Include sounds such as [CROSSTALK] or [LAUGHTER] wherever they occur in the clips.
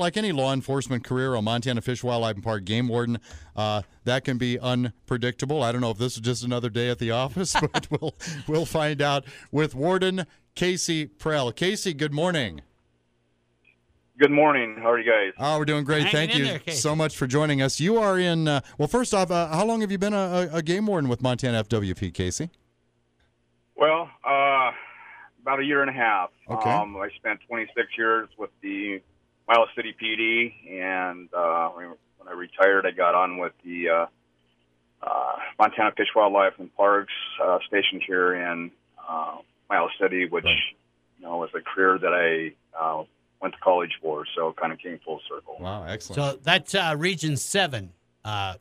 Like any law enforcement career, a Montana Fish, Wildlife, and Park game warden, uh, that can be unpredictable. I don't know if this is just another day at the [LAUGHS] office, but [LAUGHS] we'll we'll find out with Warden Casey Purell. Casey, good morning. Good morning. How are you guys? Oh, we're doing great. Hanging Thank you there, so much for joining us. You are in. Uh, well, first off, uh, how long have you been a, a, a game warden with Montana FWP, Casey? Well, uh, about a year and a half. Okay. Um, I spent 26 years with the Miles City PD, and uh, when when I retired, I got on with the uh, uh, Montana Fish, Wildlife, and Parks uh, stationed here in uh, Miles City, which Right. you know was a career that I uh, went to college for. So kind of came full circle. Wow, excellent. So that's uh, Region 7, uh,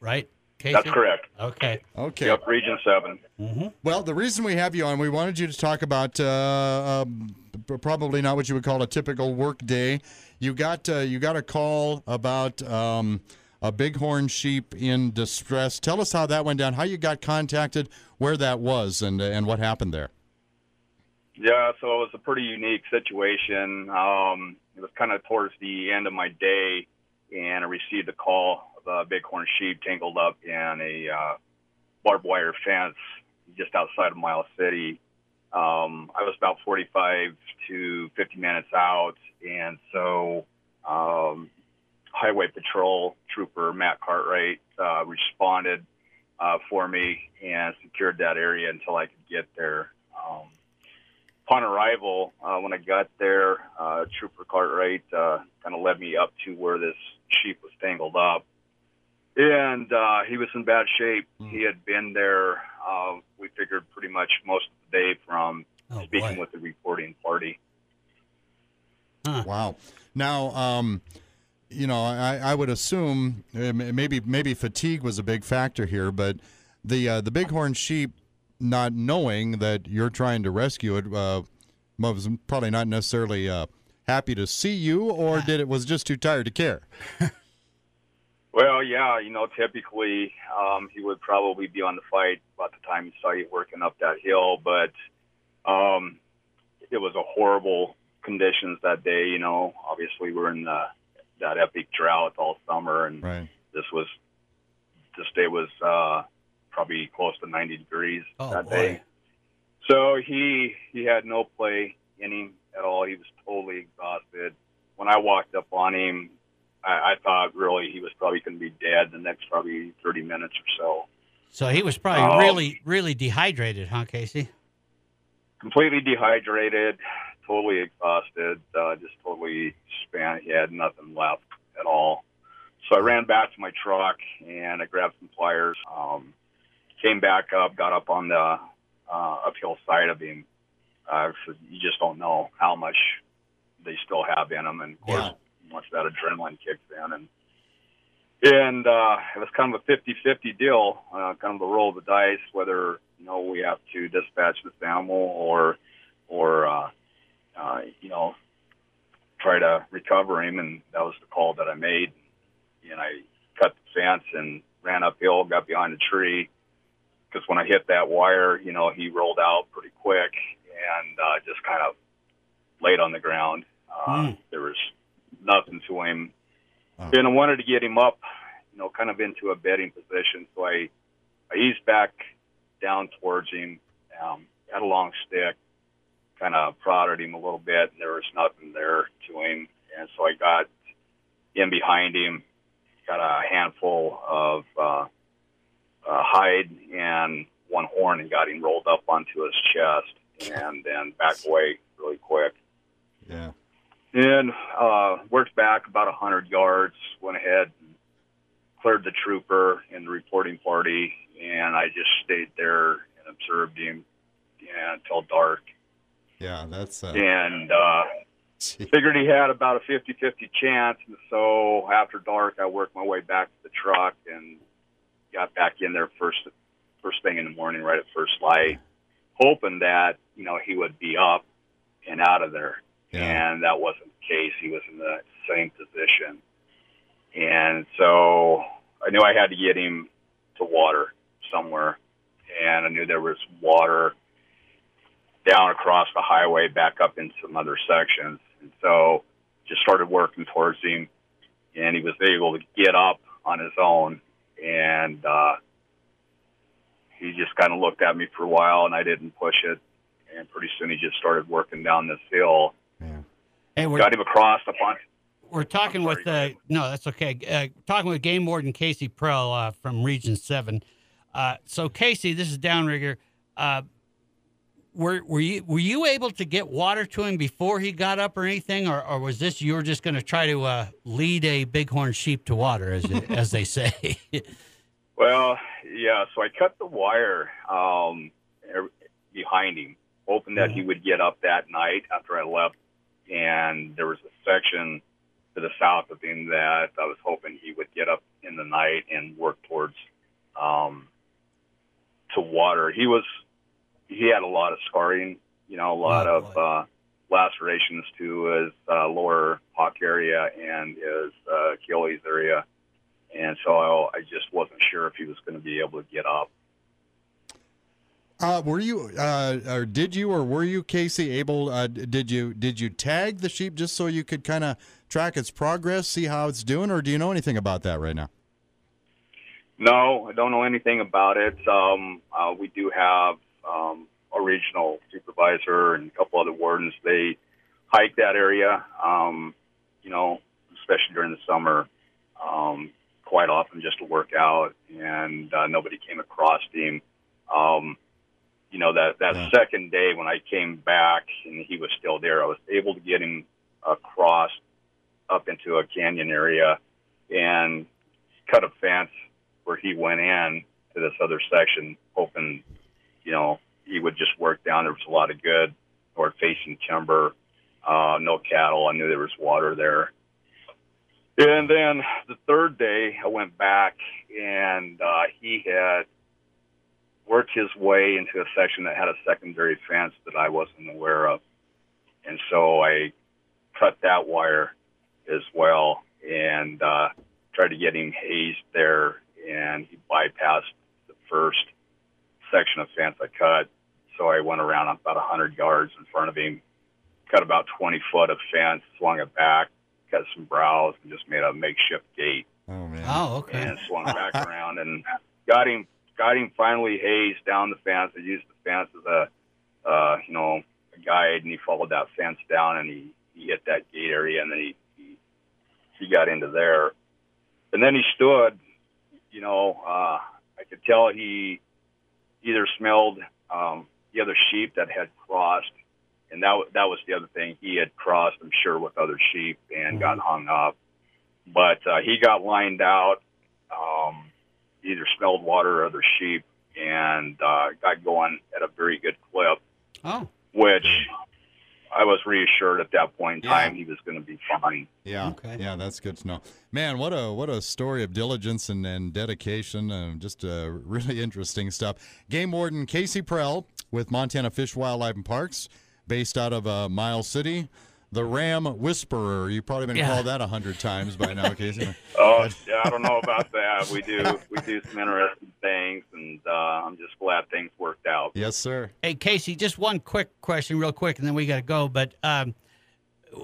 right? Casey? That's correct. Okay. okay. Yep, Region Seven. hmm Well, the reason we have you on, we wanted you to talk about uh, um, p- probably not what you would call a typical work day. You got uh, you got a call about um, a bighorn sheep in distress. Tell us how that went down. How you got contacted, where that was, and and what happened there. Yeah, so it was a pretty unique situation. Um, it was kind of towards the end of my day, and I received a call of a bighorn sheep tangled up in a uh, barbed wire fence just outside of Miles City. Um, I was about 45 to 50 minutes out, and so um, Highway Patrol Trooper Matt Cartwright uh, responded uh, for me and secured that area until I could get there. Um, upon arrival, uh, when I got there, uh, Trooper Cartwright uh, kind of led me up to where this sheep was tangled up. And uh, he was in bad shape. Mm. He had been there, uh, we figured, pretty much most of the day from Oh, speaking boy. with the reporting party. Wow. Now, um, you know, I, I would assume uh, maybe maybe fatigue was a big factor here, but the uh, the bighorn sheep, not knowing that you're trying to rescue it, uh, was probably not necessarily uh, happy to see you, or did it was just too tired to care. [LAUGHS] Well, yeah, you know, typically um, he would probably be on the fight about the time he saw you working up that hill, but um, it was a horrible conditions that day. You know, obviously we're in the, that epic drought all summer, and Right. this was this day was uh, probably close to 90 degrees Oh, that boy. day. So he he had no play in him at all. He was totally exhausted. When I walked up on him, I, I thought really he was probably going to be dead in the next probably 30 minutes or so. So he was probably Um, really, really dehydrated, huh, Casey? Completely dehydrated, totally exhausted, uh, just totally spent. He had nothing left at all. So I ran back to my truck and I grabbed some pliers. Um, came back up, got up on the uh, uphill side of him. Uh, you just don't know how much they still have in them, and of course, once that adrenaline kicks in, and and uh, it was kind of a 50-50 deal, uh, kind of a roll of the dice, whether you know we have to dispatch this animal or or uh, uh, you know try to recover him, and that was the call that I made. And I cut the fence and ran uphill, got behind a tree, because when I hit that wire, you know, he rolled out pretty quick and uh, just kind of laid on the ground. Uh, Mm. There was nothing to him, Oh. and I wanted to get him up, you know, kind of into a bedding position. So I, I eased back down towards him, um, had a long stick, kind of prodded him a little bit, and there was nothing there to him. And so I got in behind him, got a handful of uh, uh, hide and one horn, and got him rolled up onto his chest, and then back away really quick. Yeah. And uh, worked back about a hundred yards, went ahead and cleared the trooper and the reporting party, and I just stayed there and observed him yeah, until dark. Yeah. That's. Uh, And uh, figured he had about a 50-50 chance. And so after dark, I worked my way back to the truck and got back in there first first thing in the morning, right at first light, hoping that you know he would be up and out of there. And that wasn't the case. He was in the same position. And so I knew I had to get him to water somewhere. And I knew there was water down across the highway back up in some other sections. And so just started working towards him, and he was able to get up on his own, and uh, he just kind of looked at me for a while, and I didn't push it, and pretty soon he just started working down this hill. Hey, we're, Got him across the pond. we're talking with uh, no, that's okay. Uh, talking with Game Warden Casey Purell uh, from Region Seven. Uh, so Casey, this is Downrigger. Uh, were were you were you able to get water to him before he got up or anything, or, or was this you were just going to try to uh, lead a bighorn sheep to water, as [LAUGHS] as they say? Well, yeah. So I cut the wire um, er- behind him, hoping that he would get up that night after I left. And there was a section to the south of him that I was hoping he would get up in the night and work towards um, to water. He was he had a lot of scarring, you know, a lot Oh, of uh, lacerations to his uh, lower hock area and his uh, Achilles area and so I, I just wasn't sure if he was going to be able to get up. Uh, were you, uh, or did you, or were you, Casey, able? Uh, did you, did you tag the sheep just so you could kind of track its progress, see how it's doing, or do you know anything about that right now? No, I don't know anything about it. Um, uh, we do have um, supervisor and a couple other wardens. They hike that area, um, you know, especially during the summer, um, quite often just to work out. And uh, nobody came across him. Um, you know that that Yeah. second day when I came back and he was still there, I was able to get him across up into a canyon area and cut a fence where he went in to this other section, hoping, you know, he would just work down. There was a lot of good north facing timber, uh, no cattle. I knew there was water there. And then the third day, I went back and uh, he had worked his way into a section that had a secondary fence that I wasn't aware of. And so I cut that wire as well and uh, tried to get him hazed there. And he bypassed the first section of fence I cut. So I went around about 100 yards in front of him, cut about 20 foot of fence, swung it back, cut some browse, and just made a makeshift gate Oh man. oh, okay. and swung back around and got him got him finally hazed down the fence. I used the fence as a uh, you know a guide, and he followed that fence down and he he hit that gate area, and then he he, he got into there, and then he stood. You know, uh, I could tell he either smelled um, the other sheep that had crossed. And that that was the other thing. He had crossed, I'm sure, with other sheep and got hung up but uh, he got lined out. Either smelled water or other sheep, and uh, got going at a very good clip. oh, Which I was reassured at that point in Yeah. time he was going to be fine. Yeah. Okay. Yeah, that's good to know. Man, what a what a story of diligence and, and dedication and just uh, [LAUGHS] really interesting stuff. Game Warden Casey Purell with Montana Fish, Wildlife and Parks, based out of uh, Miles City. The Ram Whisperer. You've probably been Yeah. called that a hundred times by now, Casey. [LAUGHS] [LAUGHS] Oh, yeah, I don't know about that. We do we do some interesting things, and uh, I'm just glad things worked out. yes, sir. Hey Casey, just one quick question, real quick, and then we got to go. But um,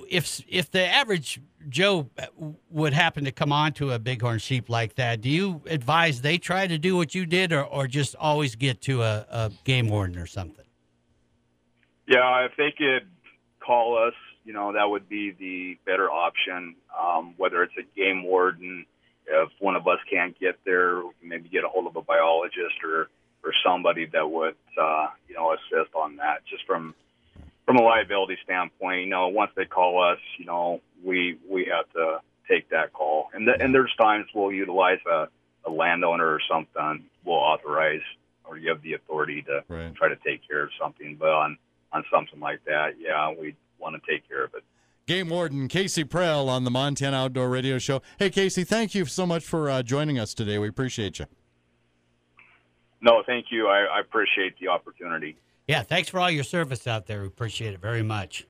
if if the average Joe would happen to come onto a bighorn sheep like that, do you advise they try to do what you did, or, or just always get to a, a game warden or something? Yeah, if they could call us, you know, that would be the better option. Um, whether it's a game warden, if one of us can't get there, we can maybe get a hold of a biologist or or somebody that would, uh, you know, assist on that. Just from from a liability standpoint, you know, once they call us, you know, we we have to take that call. And the, and there's times we'll utilize a, a landowner or something. We'll authorize or give the authority to Right. try to take care of something. But on on something like that, yeah, we want to take care of it. Game Warden Casey Purell on the Montana Outdoor Radio Show. Hey, Casey, thank you so much for uh, joining us today. We appreciate you. No, thank you. I, I appreciate the opportunity. Yeah, thanks for all your service out there. We appreciate it very much.